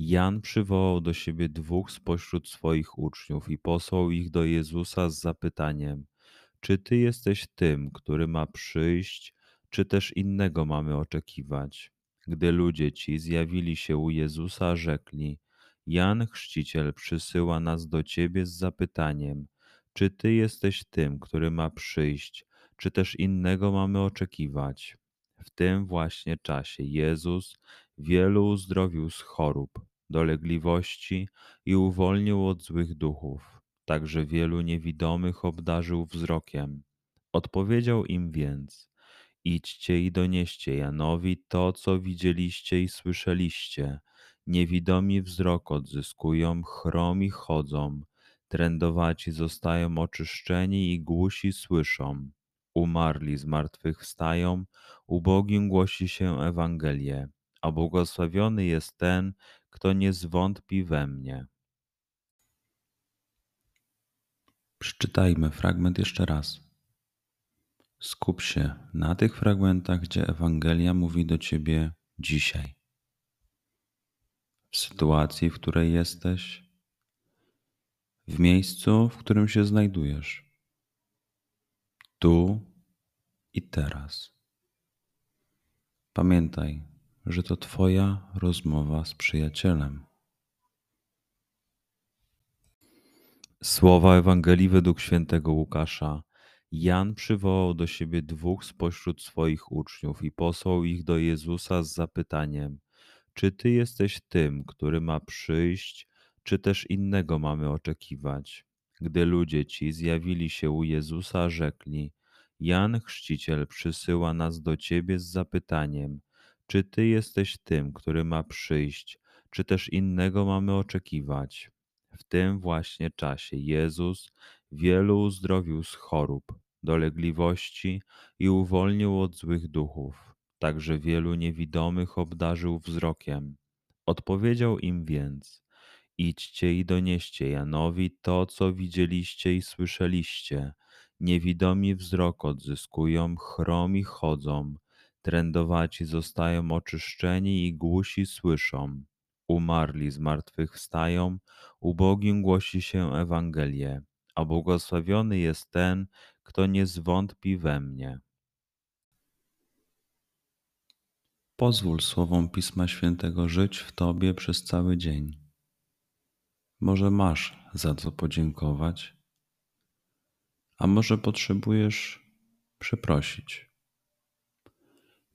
Jan przywołał do siebie dwóch spośród swoich uczniów i posłał ich do Jezusa z zapytaniem: Czy ty jesteś tym, który ma przyjść, czy też innego mamy oczekiwać? Gdy ludzie ci zjawili się u Jezusa, rzekli: Jan Chrzciciel przysyła nas do ciebie z zapytaniem: Czy ty jesteś tym, który ma przyjść, czy też innego mamy oczekiwać? W tym właśnie czasie Jezus wielu uzdrowił z chorób, dolegliwości i uwolnił od złych duchów. Także wielu niewidomych obdarzył wzrokiem. Odpowiedział im więc: Idźcie i donieście Janowi to, co widzieliście i słyszeliście. Niewidomi wzrok odzyskują, chromi chodzą, trędowaci zostają oczyszczeni i głusi słyszą. Umarli z martwych wstają, ubogim głosi się Ewangelię, a błogosławiony jest ten, kto nie zwątpi we mnie. Przeczytajmy fragment jeszcze raz. Skup się na tych fragmentach, gdzie Ewangelia mówi do ciebie dzisiaj. W sytuacji, w której jesteś, w miejscu, w którym się znajdujesz, tu i teraz. Pamiętaj, że to Twoja rozmowa z przyjacielem. Słowa Ewangelii według świętego Łukasza. Jan przywołał do siebie dwóch spośród swoich uczniów i posłał ich do Jezusa z zapytaniem: Czy ty jesteś tym, który ma przyjść, czy też innego mamy oczekiwać? Gdy ludzie ci zjawili się u Jezusa, rzekli: Jan Chrzciciel przysyła nas do ciebie z zapytaniem: Czy ty jesteś tym, który ma przyjść, czy też innego mamy oczekiwać? W tym właśnie czasie Jezus wielu uzdrowił z chorób, dolegliwości i uwolnił od złych duchów. Także wielu niewidomych obdarzył wzrokiem. Odpowiedział im więc: Idźcie i donieście Janowi to, co widzieliście i słyszeliście. Niewidomi wzrok odzyskują, chromi chodzą, trędowaci zostają oczyszczeni i głusi słyszą. Umarli z martwych wstają, ubogim głosi się Ewangelię, a błogosławiony jest ten, kto nie zwątpi we mnie. Pozwól słowom Pisma Świętego żyć w Tobie przez cały dzień. Może masz za co podziękować, a może potrzebujesz przeprosić.